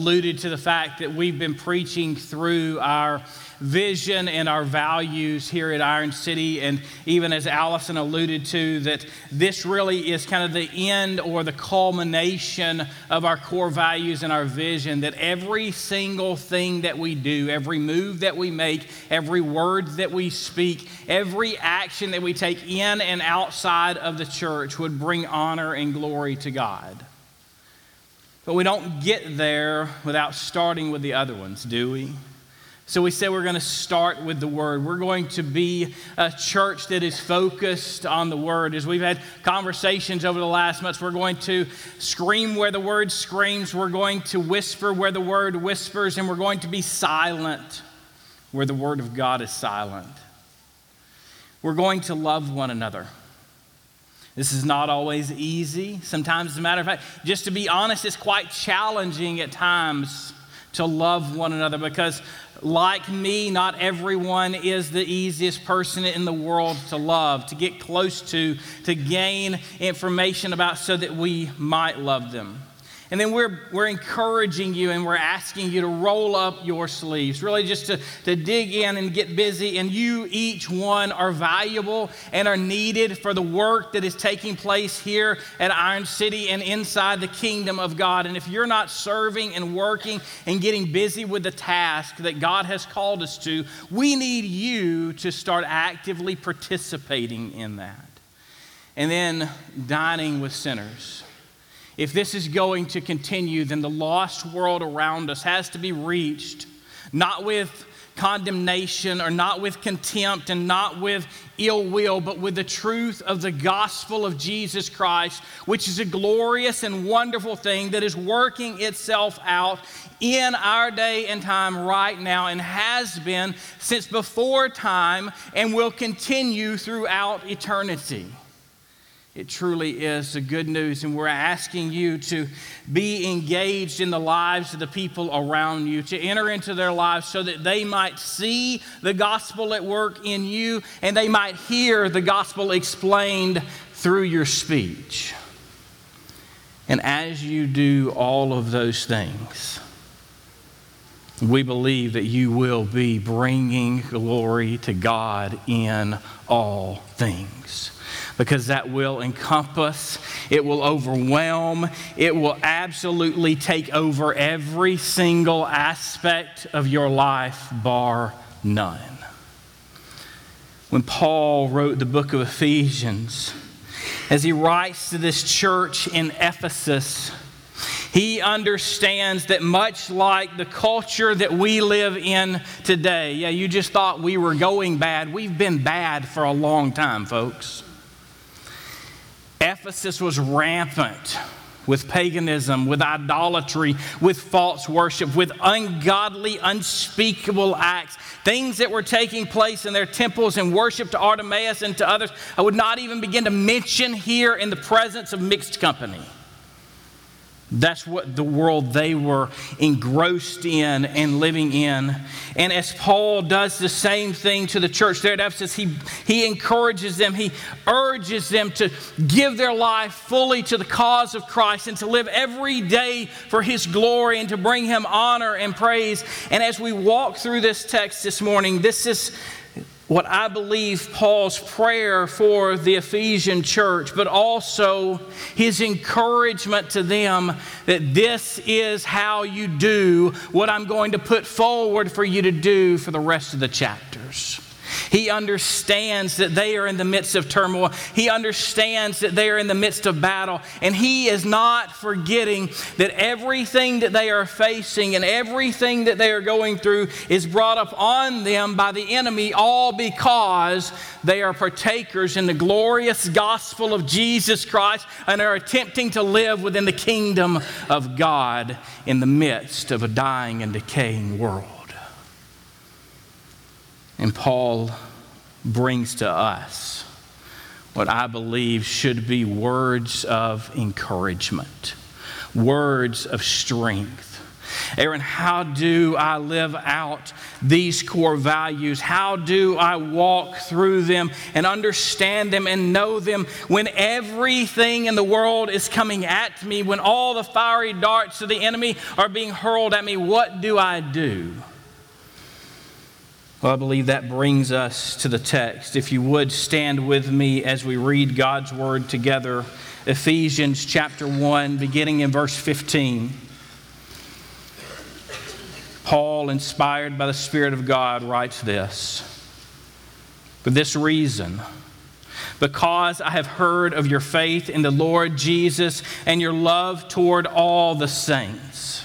alluded to the fact that we've been preaching through our vision and our values here at Iron City. And even as Allison alluded to, that this really is kind of the end or the culmination of our core values and our vision. That every single thing that we do, every move that we make, every word that we speak, every action that we take in and outside of the church would bring honor and glory to God. But we don't get there without starting with the other ones, do we? So we said we're going to start with the Word. We're going to be a church that is focused on the Word. As we've had conversations over the last months, we're going to scream where the Word screams, we're going to whisper where the Word whispers, and we're going to be silent where the Word of God is silent. We're going to love one another. This is not always easy. Sometimes, as a matter of fact, just to be honest, it's quite challenging at times to love one another because, like me, not everyone is the easiest person in the world to love, to get close to, to gain information about so that we might love them. And then we're, we're encouraging you and we're asking you to roll up your sleeves, really just to, to dig in and get busy. And you, each one, are valuable and are needed for the work that is taking place here at Iron City and inside the kingdom of God. And if you're not serving and working and getting busy with the task that God has called us to, we need you to start actively participating in that. And then dining with sinners if this is going to continue, then the lost world around us has to be reached, not with condemnation or not with contempt and not with ill will, but with the truth of the gospel of Jesus Christ, which is a glorious and wonderful thing that is working itself out in our day and time right now and has been since before time and will continue throughout eternity. It truly is the good news, and we're asking you to be engaged in the lives of the people around you, to enter into their lives so that they might see the gospel at work in you and they might hear the gospel explained through your speech. And as you do all of those things, we believe that you will be bringing glory to God in all things because that will encompass, it will overwhelm, it will absolutely take over every single aspect of your life, bar none. When Paul wrote the book of Ephesians, as he writes to this church in Ephesus, he understands that much like the culture that we live in today, yeah, you just thought we were going bad. We've been bad for a long time, folks. Ephesus was rampant with paganism, with idolatry, with false worship, with ungodly, unspeakable acts, things that were taking place in their temples and worship to Artemis and to others. I would not even begin to mention here in the presence of mixed company. That's what the world they were engrossed in and living in. And as Paul does the same thing to the church there at Ephesus, he, he encourages them, he urges them to give their life fully to the cause of Christ and to live every day for his glory and to bring him honor and praise. And as we walk through this text this morning, this is what I believe Paul's prayer for the Ephesian church, but also his encouragement to them that this is how you do what I'm going to put forward for you to do for the rest of the chapters. He understands that they are in the midst of turmoil. He understands that they are in the midst of battle. And he is not forgetting that everything that they are facing and everything that they are going through is brought up on them by the enemy, all because they are partakers in the glorious gospel of Jesus Christ and are attempting to live within the kingdom of God in the midst of a dying and decaying world. And Paul brings to us what I believe should be words of encouragement, words of strength. Aaron, how do I live out these core values? How do I walk through them and understand them and know them when everything in the world is coming at me, when all the fiery darts of the enemy are being hurled at me? What do I do? Well, I believe that brings us to the text. If you would stand with me as we read God's word together, Ephesians chapter 1, beginning in verse 15. Paul, inspired by the Spirit of God, writes this For this reason, because I have heard of your faith in the Lord Jesus and your love toward all the saints.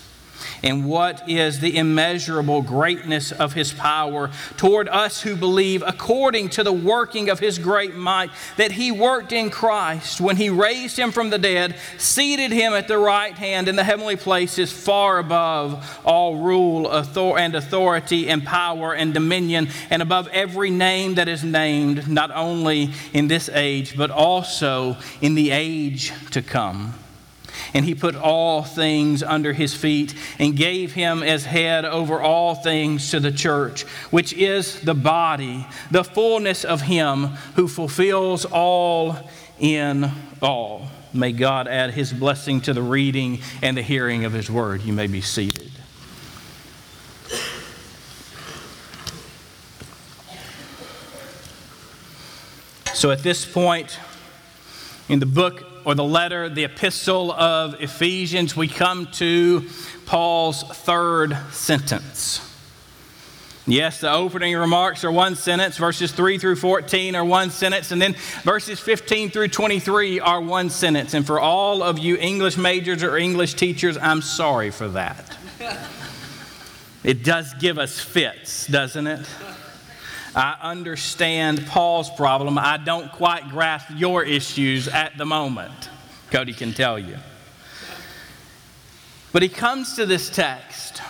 and what is the immeasurable greatness of his power toward us who believe, according to the working of his great might that he worked in Christ when he raised him from the dead, seated him at the right hand in the heavenly places, far above all rule and authority and power and dominion, and above every name that is named, not only in this age, but also in the age to come and he put all things under his feet and gave him as head over all things to the church, which is the body, the fullness of him who fulfills all in all. May God add his blessing to the reading and the hearing of his word. You may be seated. So at this point in the book or the letter, the epistle of Ephesians, we come to Paul's third sentence. Yes, the opening remarks are one sentence, verses 3 through 14 are one sentence, and then verses 15 through 23 are one sentence. And for all of you English majors or English teachers, I'm sorry for that. it does give us fits, doesn't it? I understand Paul's problem. I don't quite grasp your issues at the moment. Cody can tell you. But he comes to this text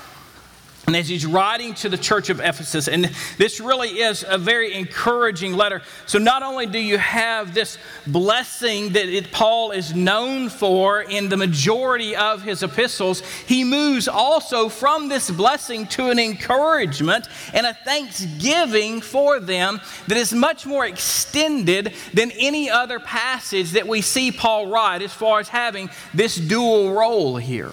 and as he's writing to the church of Ephesus, and this really is a very encouraging letter. So, not only do you have this blessing that it, Paul is known for in the majority of his epistles, he moves also from this blessing to an encouragement and a thanksgiving for them that is much more extended than any other passage that we see Paul write as far as having this dual role here.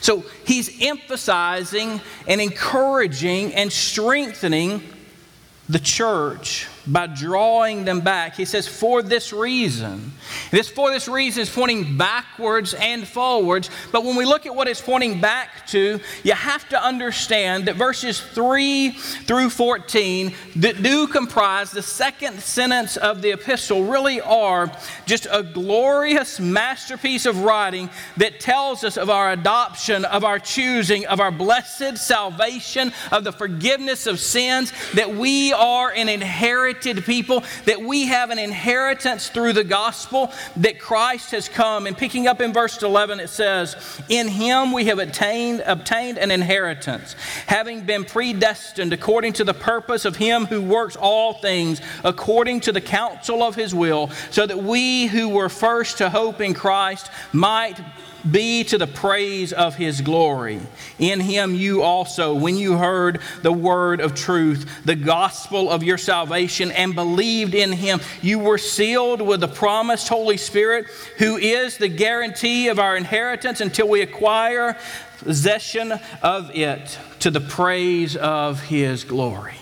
So he's emphasizing and encouraging and strengthening the church by drawing them back. He says, for this reason. This for this reason is pointing backwards and forwards. But when we look at what it's pointing back to, you have to understand that verses 3 through 14 that do comprise the second sentence of the epistle really are just a glorious masterpiece of writing that tells us of our adoption, of our choosing, of our blessed salvation, of the forgiveness of sins, that we are an inheritance inherited people, that we have an inheritance through the gospel, that Christ has come. And picking up in verse 11, it says, In him we have attained, obtained an inheritance, having been predestined according to the purpose of him who works all things according to the counsel of his will, so that we who were first to hope in Christ might be to the praise of his glory. In him you also, when you heard the word of truth, the gospel of your salvation, and believed in him, you were sealed with the promised Holy Spirit, who is the guarantee of our inheritance until we acquire possession of it to the praise of his glory.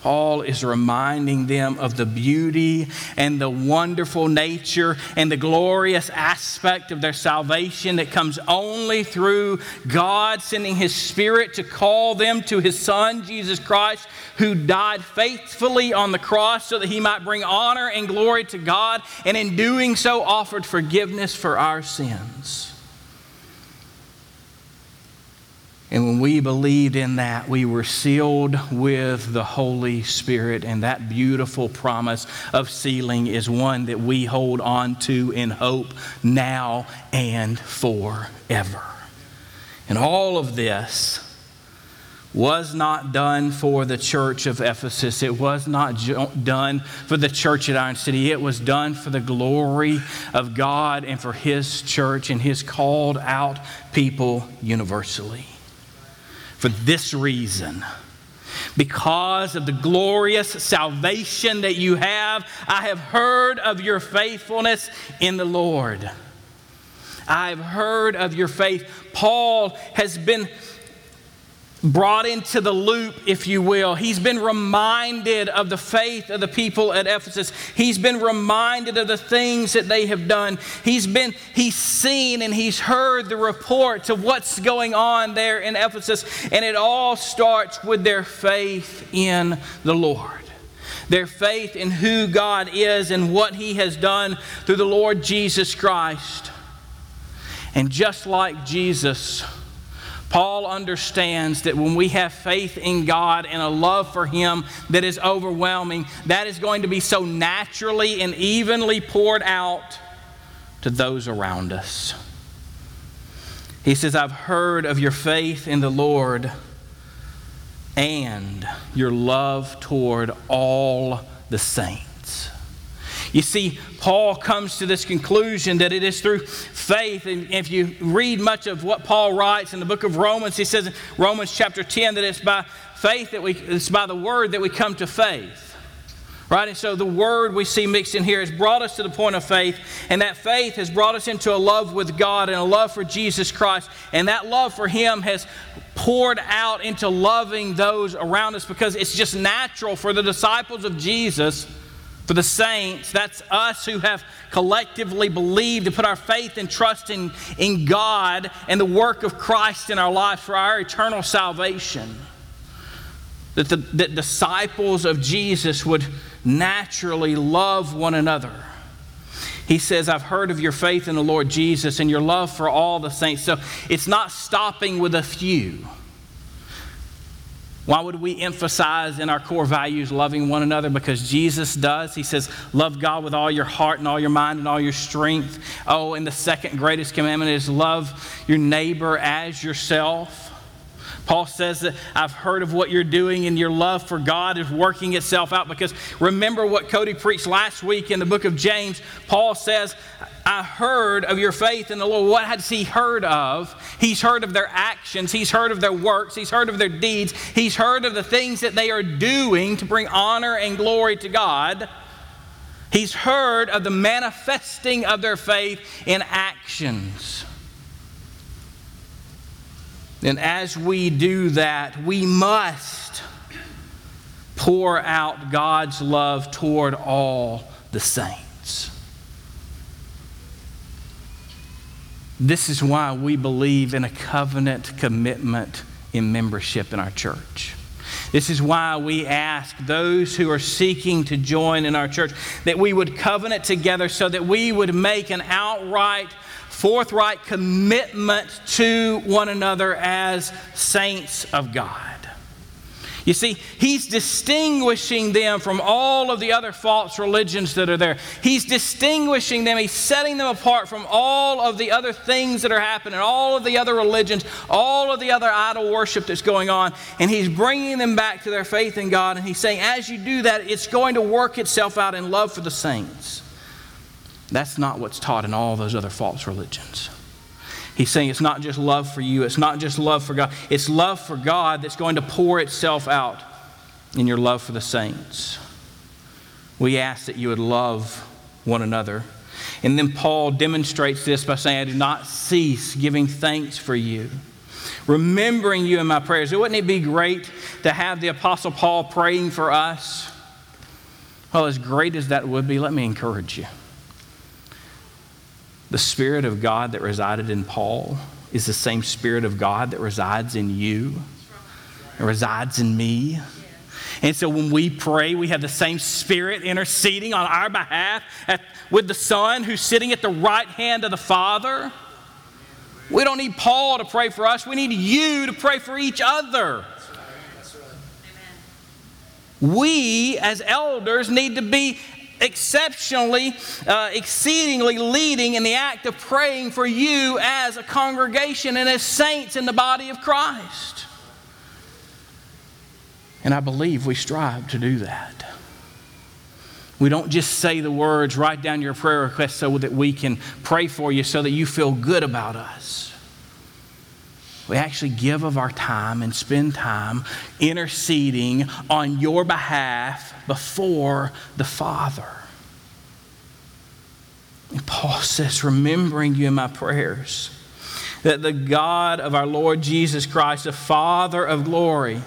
Paul is reminding them of the beauty and the wonderful nature and the glorious aspect of their salvation that comes only through God sending His Spirit to call them to His Son, Jesus Christ, who died faithfully on the cross so that He might bring honor and glory to God, and in doing so, offered forgiveness for our sins. And when we believed in that, we were sealed with the Holy Spirit. And that beautiful promise of sealing is one that we hold on to in hope now and forever. And all of this was not done for the church of Ephesus. It was not done for the church at Iron City. It was done for the glory of God and for His church and His called out people universally for this reason. Because of the glorious salvation that you have, I have heard of your faithfulness in the Lord. I've heard of your faith. Paul has been brought into the loop, if you will. He's been reminded of the faith of the people at Ephesus. He's been reminded of the things that they have done. He's been he's seen and he's heard the reports of what's going on there in Ephesus, and it all starts with their faith in the Lord. Their faith in who God is and what he has done through the Lord Jesus Christ. And just like Jesus, Paul understands that when we have faith in God and a love for Him that is overwhelming, that is going to be so naturally and evenly poured out to those around us. He says, I've heard of your faith in the Lord and your love toward all the saints. You see, Paul comes to this conclusion that it is through faith. And if you read much of what Paul writes in the book of Romans, he says in Romans chapter 10 that it's by faith that we, it's by the word that we come to faith. Right? And so the word we see mixed in here has brought us to the point of faith, and that faith has brought us into a love with God and a love for Jesus Christ. And that love for Him has poured out into loving those around us because it's just natural for the disciples of Jesus for the saints, that's us who have collectively believed to put our faith and trust in, in God and the work of Christ in our lives for our eternal salvation. That the that disciples of Jesus would naturally love one another. He says, I've heard of your faith in the Lord Jesus and your love for all the saints. So it's not stopping with a few. Why would we emphasize in our core values loving one another? Because Jesus does. He says, Love God with all your heart and all your mind and all your strength. Oh, and the second greatest commandment is love your neighbor as yourself. Paul says that I've heard of what you're doing and your love for God is working itself out because remember what Cody preached last week in the book of James. Paul says, I heard of your faith in the Lord. What has he heard of? He's heard of their actions, he's heard of their works, he's heard of their deeds, he's heard of the things that they are doing to bring honor and glory to God. He's heard of the manifesting of their faith in actions. And as we do that, we must pour out God's love toward all the saints. This is why we believe in a covenant commitment in membership in our church. This is why we ask those who are seeking to join in our church that we would covenant together so that we would make an outright forthright commitment to one another as saints of God. You see, he's distinguishing them from all of the other false religions that are there. He's distinguishing them, he's setting them apart from all of the other things that are happening, all of the other religions, all of the other idol worship that's going on. And he's bringing them back to their faith in God. And he's saying, as you do that, it's going to work itself out in love for the saints. That's not what's taught in all those other false religions. He's saying it's not just love for you, it's not just love for God, it's love for God that's going to pour itself out in your love for the saints. We ask that you would love one another. And then Paul demonstrates this by saying, I do not cease giving thanks for you, remembering you in my prayers. Wouldn't it be great to have the Apostle Paul praying for us? Well, as great as that would be, let me encourage you. The Spirit of God that resided in Paul is the same Spirit of God that resides in you, and resides in me. And so when we pray, we have the same Spirit interceding on our behalf at, with the Son who's sitting at the right hand of the Father. We don't need Paul to pray for us. We need you to pray for each other. We, as elders, need to be exceptionally, uh, exceedingly leading in the act of praying for you as a congregation and as saints in the body of Christ. And I believe we strive to do that. We don't just say the words, write down your prayer request so that we can pray for you so that you feel good about us. We actually give of our time and spend time interceding on your behalf before the Father. And Paul says, remembering you in my prayers, that the God of our Lord Jesus Christ, the Father of glory,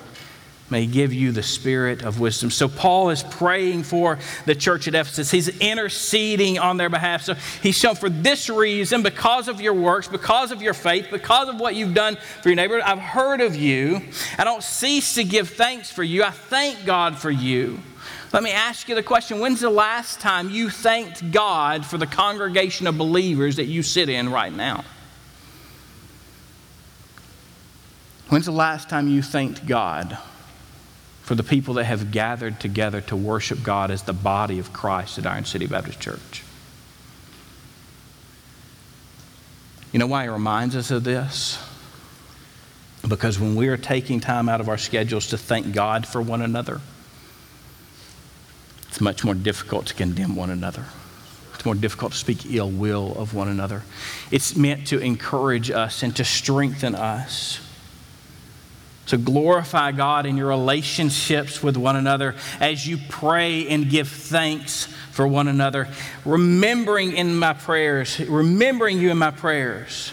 may give you the spirit of wisdom. So, Paul is praying for the church at Ephesus. He's interceding on their behalf. So, he's shown for this reason, because of your works, because of your faith, because of what you've done for your neighbor, I've heard of you. I don't cease to give thanks for you. I thank God for you. Let me ask you the question when's the last time you thanked God for the congregation of believers that you sit in right now? When's the last time you thanked God for the people that have gathered together to worship God as the body of Christ at Iron City Baptist Church. You know why it reminds us of this? Because when we are taking time out of our schedules to thank God for one another, it's much more difficult to condemn one another. It's more difficult to speak ill will of one another. It's meant to encourage us and to strengthen us to glorify God in your relationships with one another as you pray and give thanks for one another. Remembering in my prayers, remembering you in my prayers.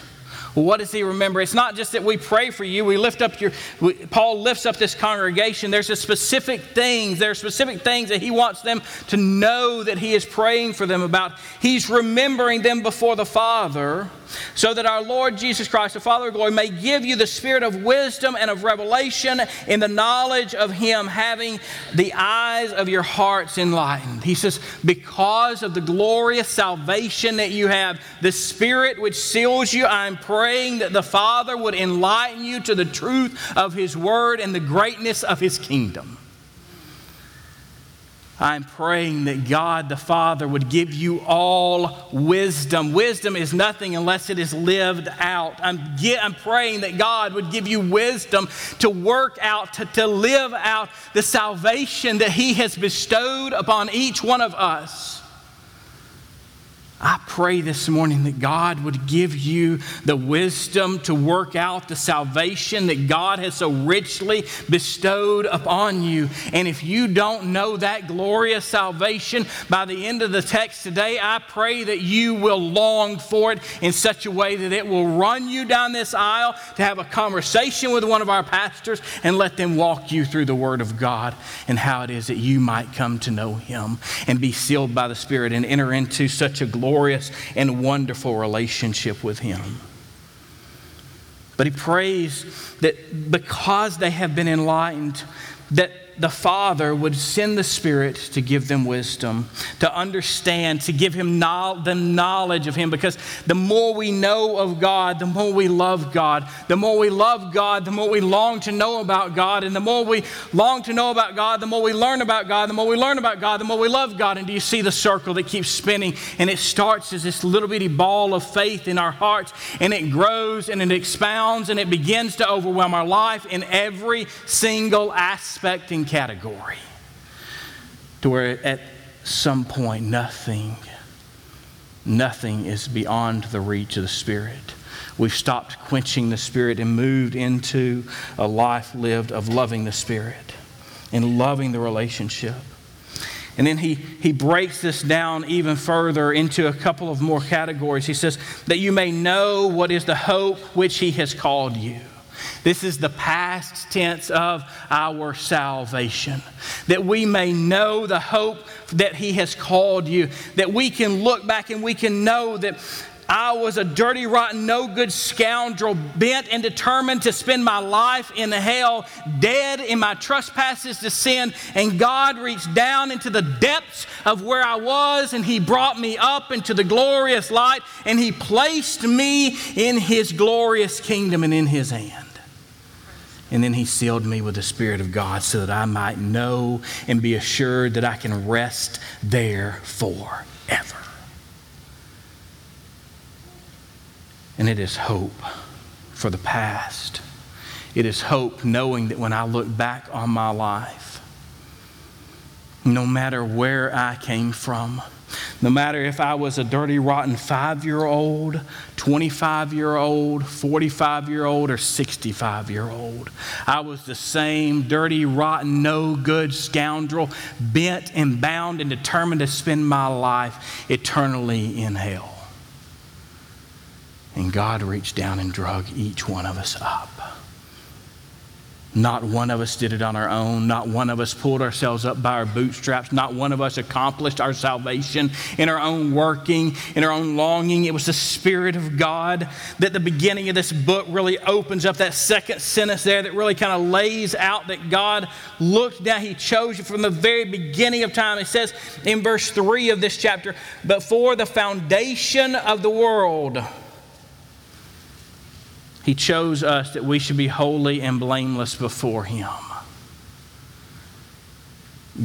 What does he remember? It's not just that we pray for you. We lift up your, we, Paul lifts up this congregation. There's a specific things. There are specific things that he wants them to know that he is praying for them about. He's remembering them before the Father so that our Lord Jesus Christ, the Father of glory, may give you the spirit of wisdom and of revelation in the knowledge of Him, having the eyes of your hearts enlightened. He says, Because of the glorious salvation that you have, the Spirit which seals you, I'm praying that the Father would enlighten you to the truth of His Word and the greatness of His kingdom. I'm praying that God the Father would give you all wisdom. Wisdom is nothing unless it is lived out. I'm, get, I'm praying that God would give you wisdom to work out, to, to live out the salvation that He has bestowed upon each one of us. I pray this morning that God would give you the wisdom to work out the salvation that God has so richly bestowed upon you. And if you don't know that glorious salvation by the end of the text today, I pray that you will long for it in such a way that it will run you down this aisle to have a conversation with one of our pastors and let them walk you through the Word of God and how it is that you might come to know Him and be sealed by the Spirit and enter into such a glorious glorious and wonderful relationship with Him. But he prays that because they have been enlightened, that the Father would send the Spirit to give them wisdom, to understand, to give him no- them knowledge of Him. Because the more we know of God, the more we love God. The more we love God, the more we long to know about God. And the more we long to know about God, the more we learn about God. The more we learn about God, the more we love God. And do you see the circle that keeps spinning? And it starts as this little bitty ball of faith in our hearts, and it grows and it expounds and it begins to overwhelm our life in every single aspect and category to where at some point nothing, nothing is beyond the reach of the Spirit. We've stopped quenching the Spirit and moved into a life lived of loving the Spirit and loving the relationship. And then he, he breaks this down even further into a couple of more categories. He says, That you may know what is the hope which he has called you. This is the past tense of our salvation. That we may know the hope that He has called you. That we can look back and we can know that I was a dirty, rotten, no good scoundrel, bent and determined to spend my life in hell, dead in my trespasses to sin. And God reached down into the depths of where I was, and He brought me up into the glorious light, and He placed me in His glorious kingdom and in His hand. And then he sealed me with the Spirit of God so that I might know and be assured that I can rest there forever. And it is hope for the past. It is hope knowing that when I look back on my life, no matter where I came from, no matter if I was a dirty, rotten five year old, 25 year old, 45 year old, or 65 year old, I was the same dirty, rotten, no good scoundrel, bent and bound and determined to spend my life eternally in hell. And God reached down and drug each one of us up. Not one of us did it on our own. Not one of us pulled ourselves up by our bootstraps. Not one of us accomplished our salvation in our own working, in our own longing. It was the Spirit of God that the beginning of this book really opens up that second sentence there that really kind of lays out that God looked down. He chose you from the very beginning of time. It says in verse 3 of this chapter, before the foundation of the world. He chose us that we should be holy and blameless before Him.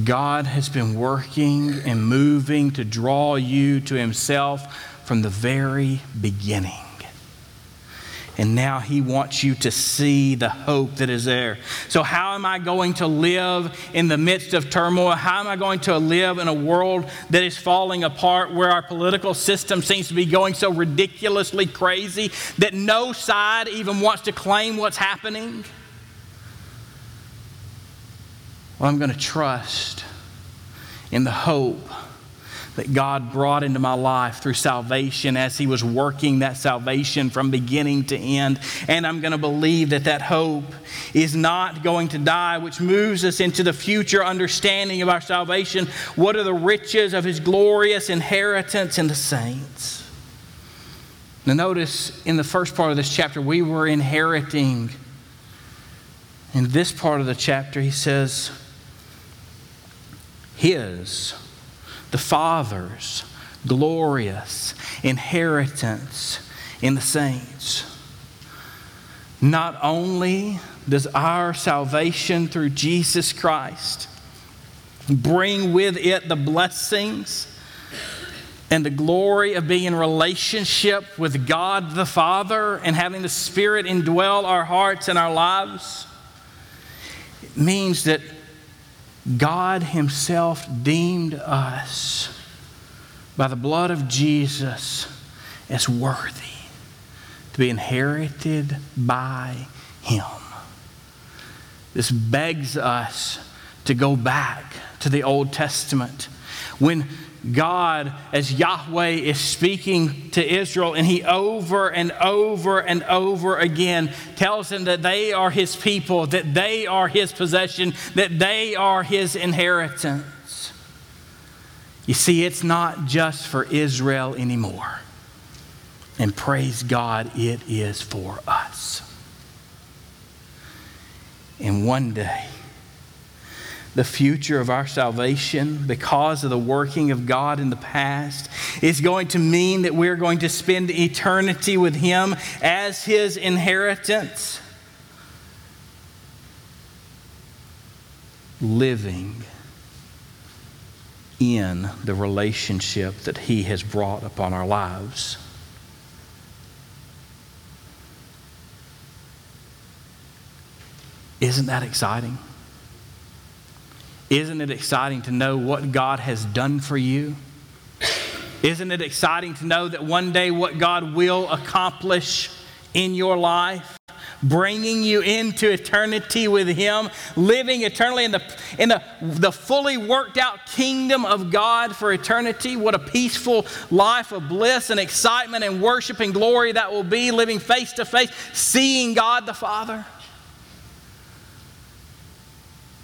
God has been working and moving to draw you to Himself from the very beginning. And now he wants you to see the hope that is there. So, how am I going to live in the midst of turmoil? How am I going to live in a world that is falling apart where our political system seems to be going so ridiculously crazy that no side even wants to claim what's happening? Well, I'm going to trust in the hope that God brought into my life through salvation as He was working that salvation from beginning to end. And I'm going to believe that that hope is not going to die, which moves us into the future understanding of our salvation. What are the riches of His glorious inheritance in the saints? Now, notice in the first part of this chapter, we were inheriting. In this part of the chapter, he says, His the Father's glorious inheritance in the saints. Not only does our salvation through Jesus Christ bring with it the blessings and the glory of being in relationship with God the Father and having the Spirit indwell our hearts and our lives, it means that God Himself deemed us by the blood of Jesus as worthy to be inherited by Him. This begs us to go back to the Old Testament. When God, as Yahweh, is speaking to Israel, and he over and over and over again tells them that they are his people, that they are his possession, that they are his inheritance. You see, it's not just for Israel anymore. And praise God, it is for us. And one day, the future of our salvation because of the working of God in the past is going to mean that we're going to spend eternity with Him as His inheritance. Living in the relationship that He has brought upon our lives. Isn't that exciting? Isn't it exciting to know what God has done for you? Isn't it exciting to know that one day what God will accomplish in your life? Bringing you into eternity with Him, living eternally in, the, in the, the fully worked out kingdom of God for eternity. What a peaceful life of bliss and excitement and worship and glory that will be, living face to face, seeing God the Father.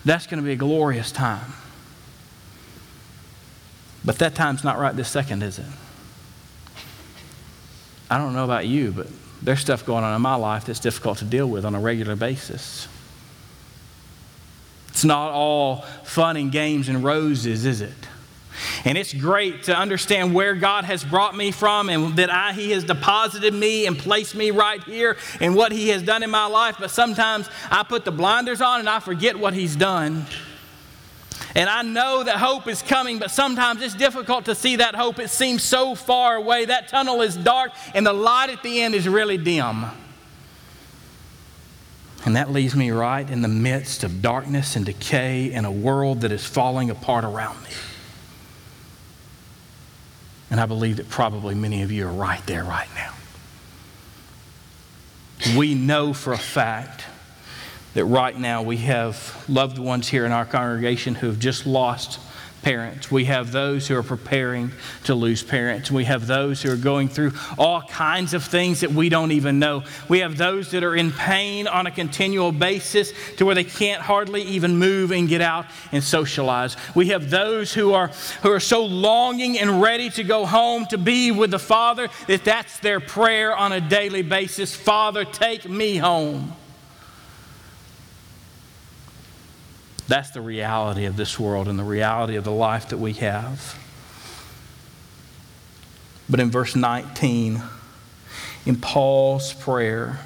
That's going to be a glorious time. But that time's not right this second, is it? I don't know about you, but there's stuff going on in my life that's difficult to deal with on a regular basis. It's not all fun and games and roses, is it? And it's great to understand where God has brought me from and that I, He has deposited me and placed me right here and what He has done in my life. But sometimes I put the blinders on and I forget what He's done. And I know that hope is coming, but sometimes it's difficult to see that hope. It seems so far away. That tunnel is dark, and the light at the end is really dim. And that leaves me right in the midst of darkness and decay in a world that is falling apart around me. And I believe that probably many of you are right there right now. We know for a fact that right now we have loved ones here in our congregation who have just lost parents. We have those who are preparing to lose parents. We have those who are going through all kinds of things that we don't even know. We have those that are in pain on a continual basis to where they can't hardly even move and get out and socialize. We have those who are who are so longing and ready to go home to be with the Father that that's their prayer on a daily basis. Father, take me home. That's the reality of this world and the reality of the life that we have. But in verse 19, in Paul's prayer,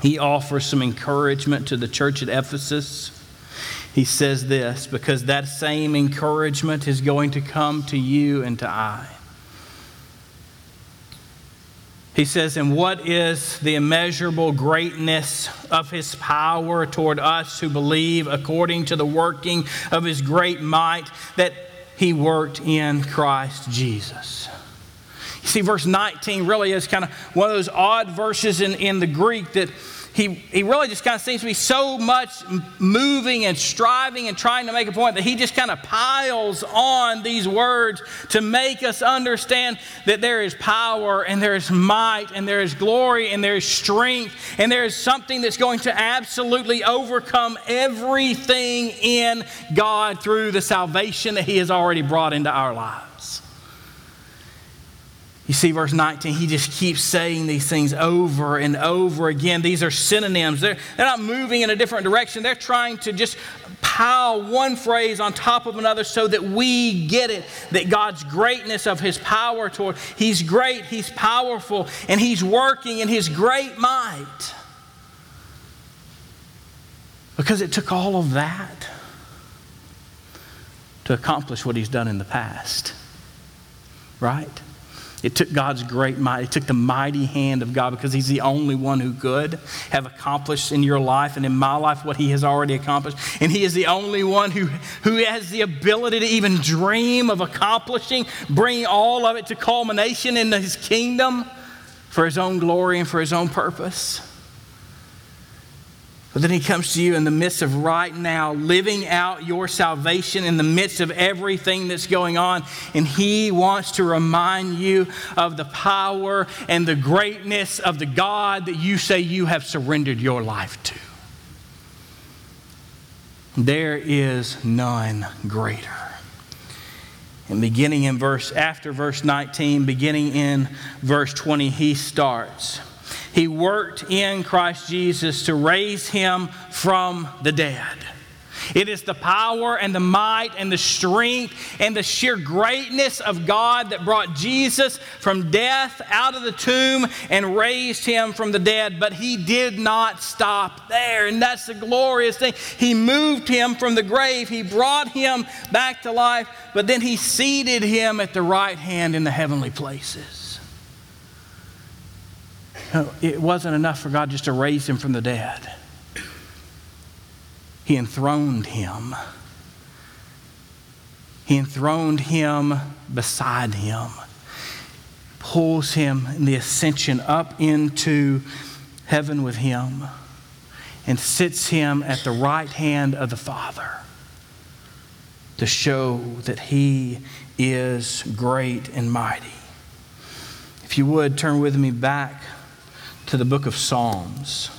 he offers some encouragement to the church at Ephesus. He says this because that same encouragement is going to come to you and to I. He says, And what is the immeasurable greatness of his power toward us who believe according to the working of his great might that he worked in Christ Jesus? You see, verse 19 really is kind of one of those odd verses in, in the Greek that he, he really just kind of seems to be so much moving and striving and trying to make a point that he just kind of piles on these words to make us understand that there is power and there is might and there is glory and there is strength and there is something that's going to absolutely overcome everything in God through the salvation that he has already brought into our lives. You see, verse 19, he just keeps saying these things over and over again. These are synonyms. They're, they're not moving in a different direction. They're trying to just pile one phrase on top of another so that we get it that God's greatness of his power toward, he's great, he's powerful, and he's working in his great might. Because it took all of that to accomplish what he's done in the past. Right? It took God's great might. It took the mighty hand of God because He's the only one who could have accomplished in your life and in my life what He has already accomplished. And He is the only one who, who has the ability to even dream of accomplishing, bringing all of it to culmination in His kingdom for His own glory and for His own purpose. But then he comes to you in the midst of right now, living out your salvation in the midst of everything that's going on. And he wants to remind you of the power and the greatness of the God that you say you have surrendered your life to. There is none greater. And beginning in verse, after verse 19, beginning in verse 20, he starts. He worked in Christ Jesus to raise him from the dead. It is the power and the might and the strength and the sheer greatness of God that brought Jesus from death out of the tomb and raised him from the dead. But he did not stop there. And that's the glorious thing. He moved him from the grave, he brought him back to life, but then he seated him at the right hand in the heavenly places. It wasn't enough for God just to raise him from the dead. He enthroned him. He enthroned him beside him, pulls him in the ascension up into heaven with him, and sits him at the right hand of the Father to show that he is great and mighty. If you would, turn with me back to the book of Psalms.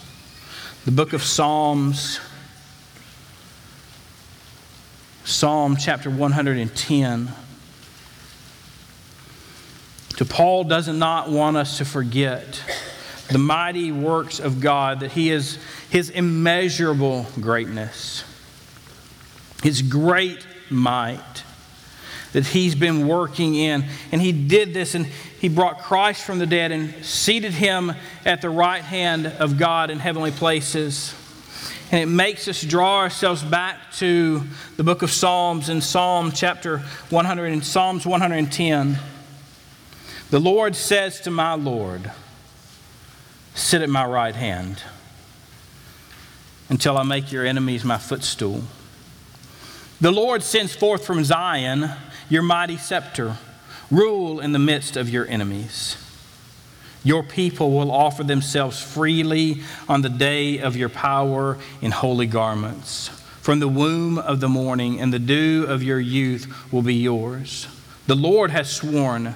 The book of Psalms, Psalm chapter 110. To Paul does not want us to forget the mighty works of God, that He is His immeasurable greatness, His great might that He's been working in. And He did this, and He brought Christ from the dead and seated Him at the right hand of God in heavenly places. And it makes us draw ourselves back to the book of Psalms in Psalm chapter 100 and Psalms 110. The Lord says to my Lord, Sit at my right hand until I make your enemies my footstool. The Lord sends forth from Zion your mighty scepter. Rule in the midst of your enemies. Your people will offer themselves freely on the day of your power in holy garments. From the womb of the morning and the dew of your youth will be yours. The Lord has sworn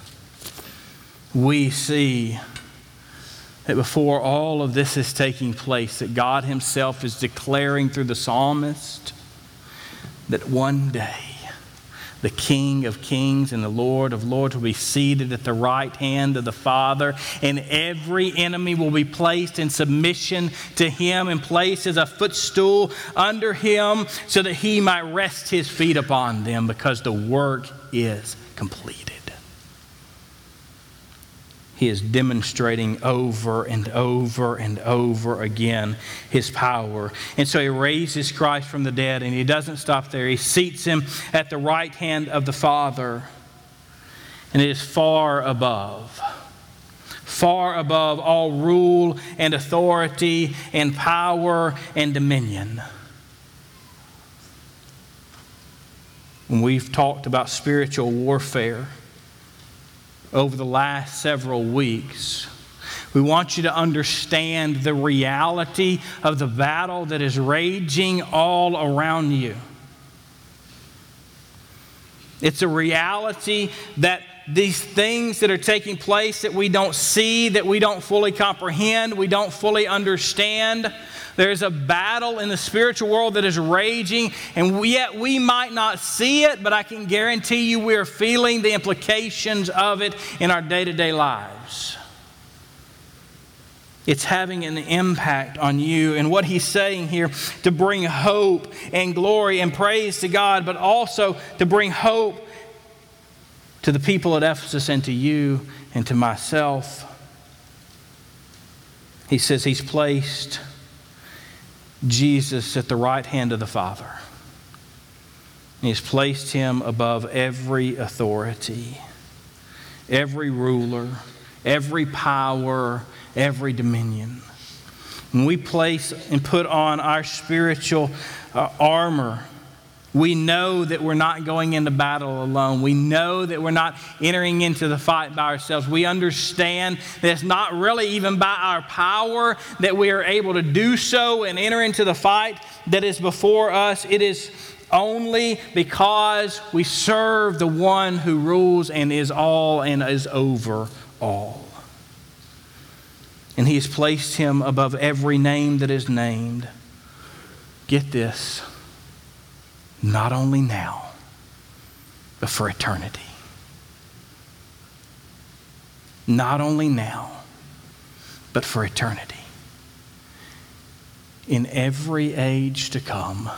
we see that before all of this is taking place, that God Himself is declaring through the psalmist that one day the King of kings and the Lord of lords will be seated at the right hand of the Father, and every enemy will be placed in submission to Him and placed as a footstool under Him so that He might rest His feet upon them because the work is completed he is demonstrating over and over and over again his power. And so he raises Christ from the dead, and he doesn't stop there. He seats him at the right hand of the Father, and it is far above. Far above all rule and authority and power and dominion. When we've talked about spiritual warfare, over the last several weeks. We want you to understand the reality of the battle that is raging all around you. It's a reality that these things that are taking place that we don't see, that we don't fully comprehend, we don't fully understand, there's a battle in the spiritual world that is raging, and yet we might not see it, but I can guarantee you we're feeling the implications of it in our day to day lives. It's having an impact on you. And what he's saying here to bring hope and glory and praise to God, but also to bring hope to the people at Ephesus and to you and to myself. He says he's placed Jesus at the right hand of the Father. And He's placed him above every authority, every ruler, every power, every dominion. When we place and put on our spiritual uh, armor, we know that we're not going into battle alone. We know that we're not entering into the fight by ourselves. We understand that it's not really even by our power that we are able to do so and enter into the fight that is before us. It is only because we serve the one who rules and is all and is over all. And he has placed him above every name that is named. Get this not only now, but for eternity. Not only now, but for eternity. In every age to come,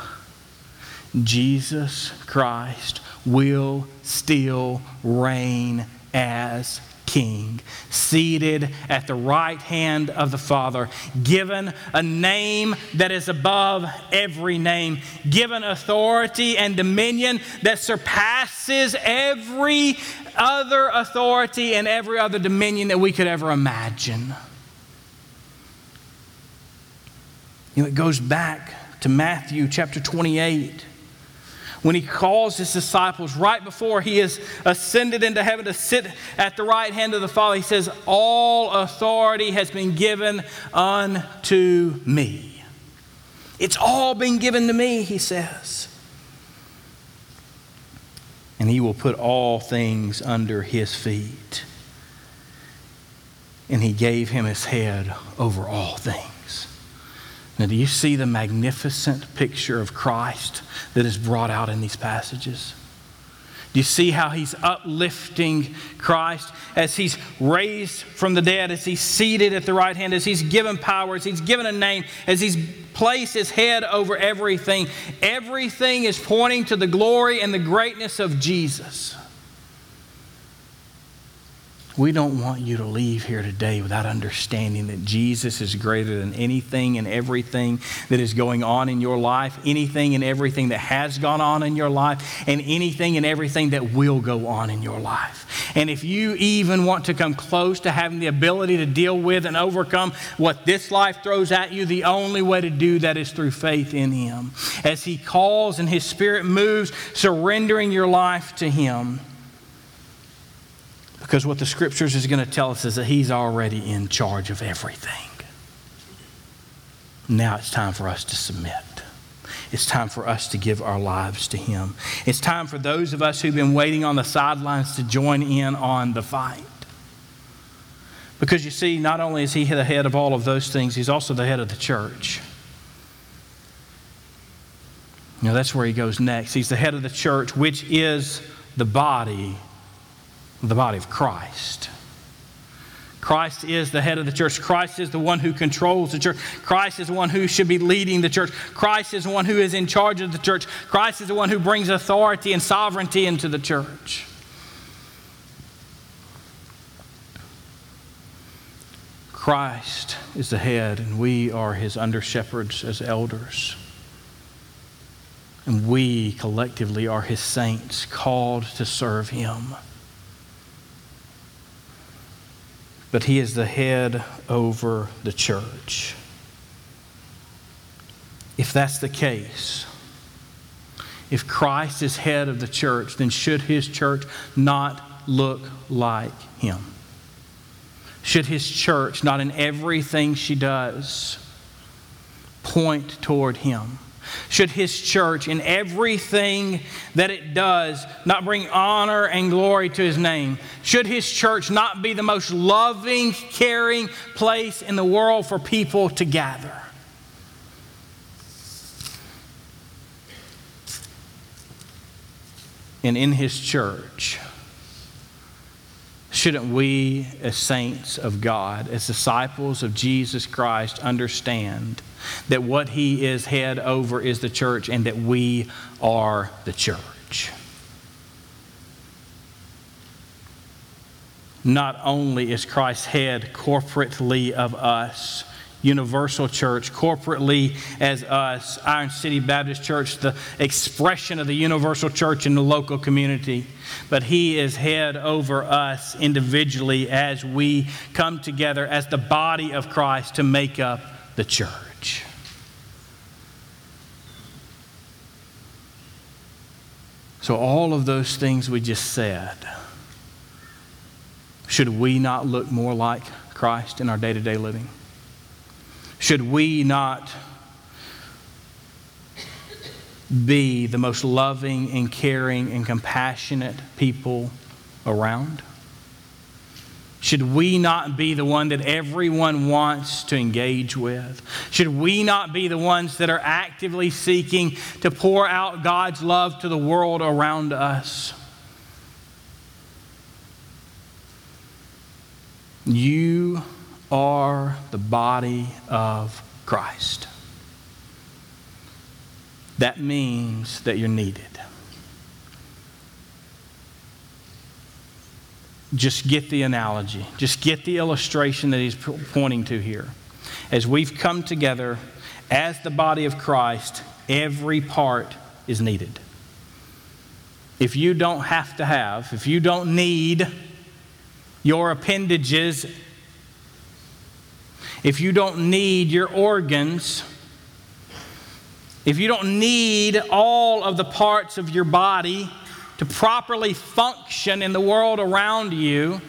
Jesus Christ will still reign as king, seated at the right hand of the Father, given a name that is above every name, given authority and dominion that surpasses every other authority and every other dominion that we could ever imagine. You know, it goes back to Matthew chapter 28 when he calls his disciples right before he is ascended into heaven to sit at the right hand of the Father, he says, All authority has been given unto me. It's all been given to me, he says. And he will put all things under his feet. And he gave him his head over all things. Now, do you see the magnificent picture of Christ that is brought out in these passages? Do you see how he's uplifting Christ as he's raised from the dead, as he's seated at the right hand, as he's given power, as he's given a name, as he's placed his head over everything? Everything is pointing to the glory and the greatness of Jesus. We don't want you to leave here today without understanding that Jesus is greater than anything and everything that is going on in your life, anything and everything that has gone on in your life, and anything and everything that will go on in your life. And if you even want to come close to having the ability to deal with and overcome what this life throws at you, the only way to do that is through faith in Him. As He calls and His Spirit moves, surrendering your life to Him. Because what the scriptures is going to tell us is that He's already in charge of everything. Now it's time for us to submit. It's time for us to give our lives to Him. It's time for those of us who've been waiting on the sidelines to join in on the fight. Because you see, not only is He the head of all of those things, He's also the head of the church. Know, that's where He goes next. He's the head of the church, which is the body the body of Christ. Christ is the head of the church. Christ is the one who controls the church. Christ is the one who should be leading the church. Christ is the one who is in charge of the church. Christ is the one who brings authority and sovereignty into the church. Christ is the head, and we are his under shepherds as elders. And we collectively are his saints called to serve him. But he is the head over the church. If that's the case, if Christ is head of the church, then should his church not look like him? Should his church not in everything she does point toward him? Should his church, in everything that it does, not bring honor and glory to his name? Should his church not be the most loving, caring place in the world for people to gather? And in his church, shouldn't we, as saints of God, as disciples of Jesus Christ, understand? That what he is head over is the church and that we are the church. Not only is Christ head corporately of us, Universal Church, corporately as us, Iron City Baptist Church, the expression of the Universal Church in the local community. But He is head over us individually as we come together as the body of Christ to make up the church church. So, all of those things we just said, should we not look more like Christ in our day to day living? Should we not be the most loving and caring and compassionate people around? Should we not be the one that everyone wants to engage with? Should we not be the ones that are actively seeking to pour out God's love to the world around us? You are the body of Christ. That means that you're needed. Just get the analogy, just get the illustration that he's pointing to here. As we've come together as the body of Christ, every part is needed. If you don't have to have, if you don't need your appendages, if you don't need your organs, if you don't need all of the parts of your body to properly function in the world around you,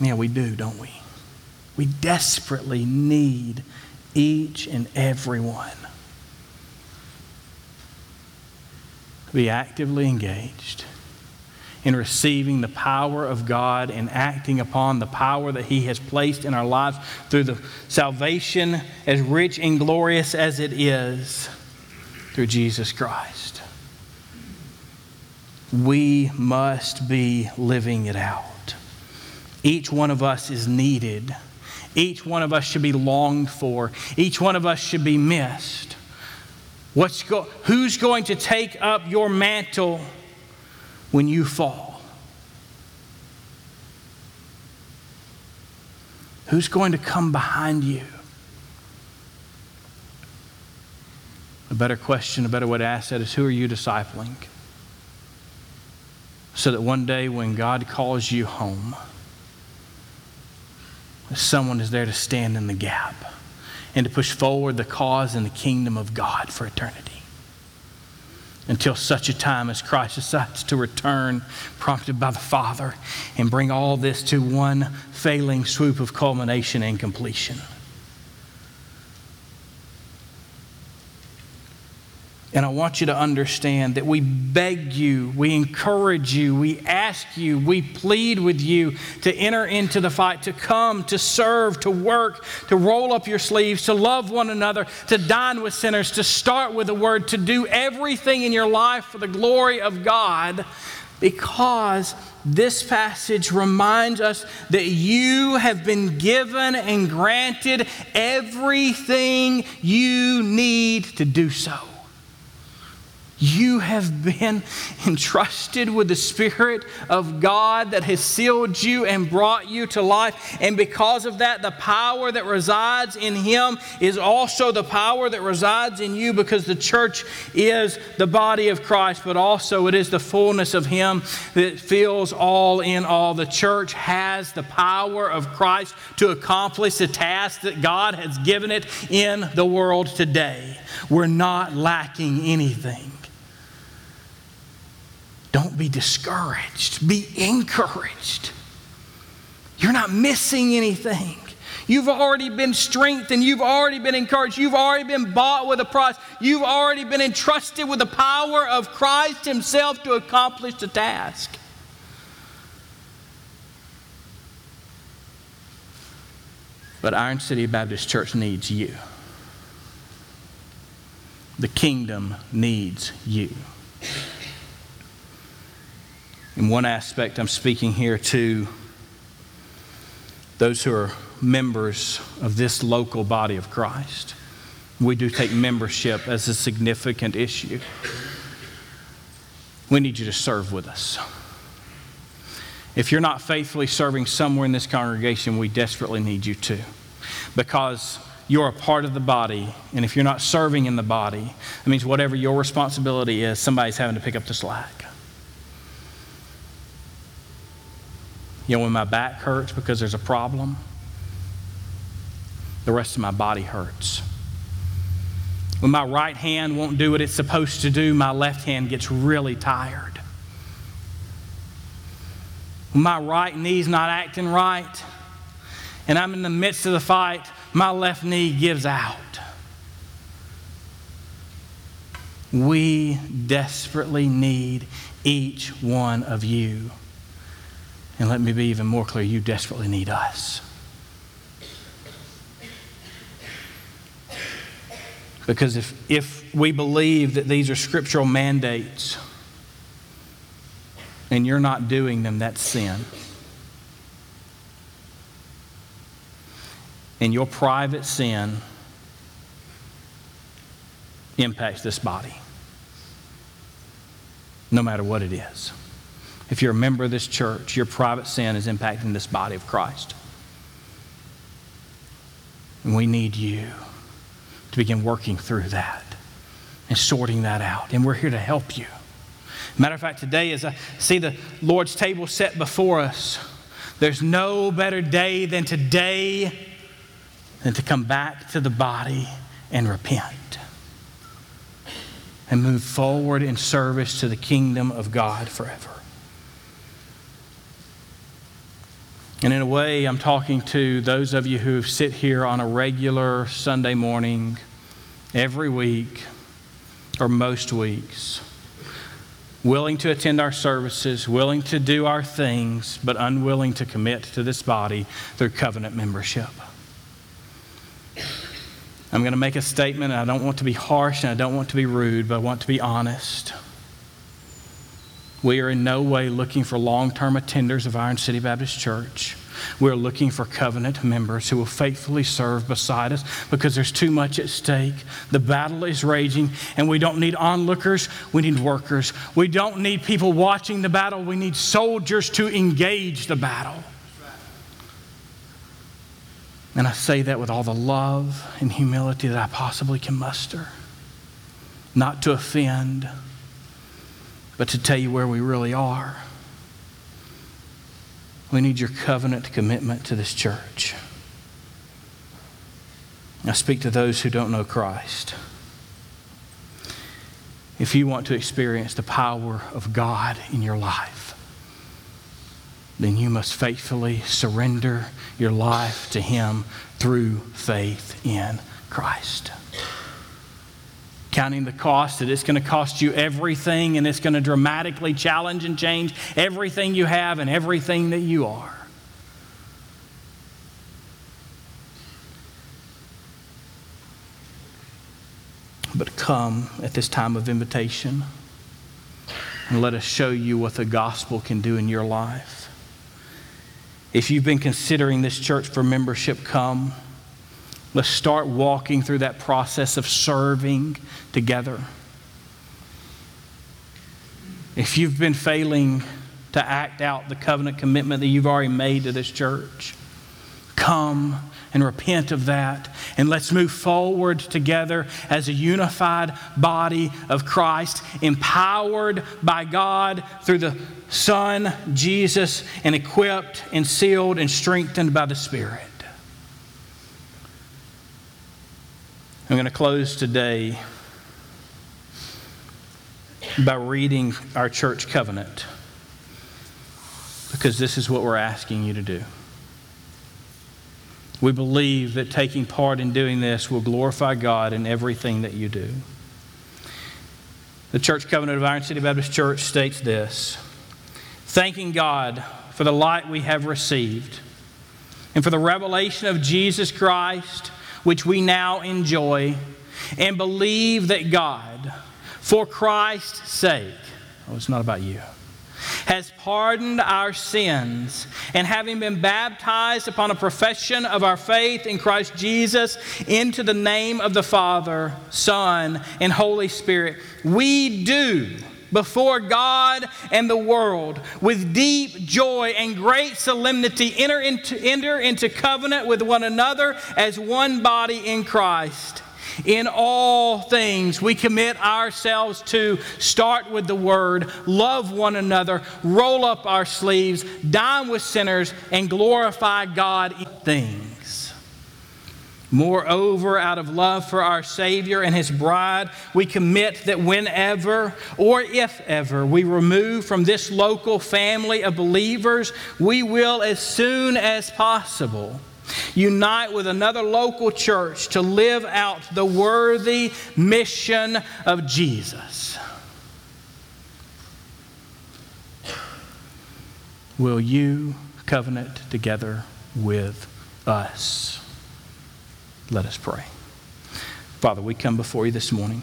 yeah, we do, don't we? We desperately need each and every one to be actively engaged in receiving the power of God and acting upon the power that He has placed in our lives through the salvation as rich and glorious as it is through Jesus Christ. We must be living it out. Each one of us is needed. Each one of us should be longed for. Each one of us should be missed. What's go- who's going to take up your mantle when you fall? Who's going to come behind you? A better question, a better way to ask that is who are you discipling? So that one day when God calls you home, someone is there to stand in the gap and to push forward the cause and the kingdom of God for eternity. Until such a time as Christ decides to return, prompted by the Father, and bring all this to one failing swoop of culmination and completion. And I want you to understand that we beg you, we encourage you, we ask you, we plead with you to enter into the fight, to come, to serve, to work, to roll up your sleeves, to love one another, to dine with sinners, to start with the word, to do everything in your life for the glory of God, because this passage reminds us that you have been given and granted everything you need to do so. You have been entrusted with the Spirit of God that has sealed you and brought you to life. And because of that, the power that resides in Him is also the power that resides in you because the church is the body of Christ, but also it is the fullness of Him that fills all in all. The church has the power of Christ to accomplish the task that God has given it in the world today. We're not lacking anything. Don't be discouraged, be encouraged. You're not missing anything. You've already been strengthened. You've already been encouraged. You've already been bought with a price. You've already been entrusted with the power of Christ Himself to accomplish the task. But Iron City Baptist Church needs you. The kingdom needs you. In one aspect, I'm speaking here to those who are members of this local body of Christ. We do take membership as a significant issue. We need you to serve with us. If you're not faithfully serving somewhere in this congregation, we desperately need you to. Because you're a part of the body, and if you're not serving in the body, it means whatever your responsibility is, somebody's having to pick up the slack. You know, when my back hurts because there's a problem, the rest of my body hurts. When my right hand won't do what it's supposed to do, my left hand gets really tired. When my right knee's not acting right, and I'm in the midst of the fight, my left knee gives out. We desperately need each one of you. And let me be even more clear you desperately need us. Because if, if we believe that these are scriptural mandates and you're not doing them, that's sin. And your private sin impacts this body, no matter what it is. If you're a member of this church, your private sin is impacting this body of Christ. And we need you to begin working through that and sorting that out. And we're here to help you. Matter of fact, today, as I see the Lord's table set before us, there's no better day than today than to come back to the body and repent and move forward in service to the kingdom of God forever. And in a way, I'm talking to those of you who sit here on a regular Sunday morning every week or most weeks, willing to attend our services, willing to do our things, but unwilling to commit to this body through covenant membership. I'm going to make a statement, and I don't want to be harsh and I don't want to be rude, but I want to be honest. We are in no way looking for long term attenders of Iron City Baptist Church. We're looking for covenant members who will faithfully serve beside us because there's too much at stake. The battle is raging, and we don't need onlookers, we need workers. We don't need people watching the battle, we need soldiers to engage the battle. And I say that with all the love and humility that I possibly can muster. Not to offend but to tell you where we really are. We need your covenant commitment to this church. I speak to those who don't know Christ. If you want to experience the power of God in your life, then you must faithfully surrender your life to Him through faith in Christ counting the cost that it's going to cost you everything and it's going to dramatically challenge and change everything you have and everything that you are. But come at this time of invitation and let us show you what the gospel can do in your life. If you've been considering this church for membership, come. Let's start walking through that process of serving together. If you've been failing to act out the covenant commitment that you've already made to this church, come and repent of that. And let's move forward together as a unified body of Christ, empowered by God through the Son, Jesus, and equipped and sealed and strengthened by the Spirit. I'm going to close today by reading our church covenant because this is what we're asking you to do. We believe that taking part in doing this will glorify God in everything that you do. The Church Covenant of Iron City Baptist Church states this Thanking God for the light we have received and for the revelation of Jesus Christ which we now enjoy, and believe that God, for Christ's sake, oh, it's not about you, has pardoned our sins, and having been baptized upon a profession of our faith in Christ Jesus into the name of the Father, Son, and Holy Spirit, we do before God and the world with deep joy and great solemnity enter into, enter into covenant with one another as one body in Christ. In all things, we commit ourselves to start with the word, love one another, roll up our sleeves, dine with sinners, and glorify God in things. Moreover, out of love for our Savior and His bride, we commit that whenever or if ever we remove from this local family of believers, we will, as soon as possible, unite with another local church to live out the worthy mission of Jesus. Will you covenant together with us? Let us pray. Father, we come before you this morning.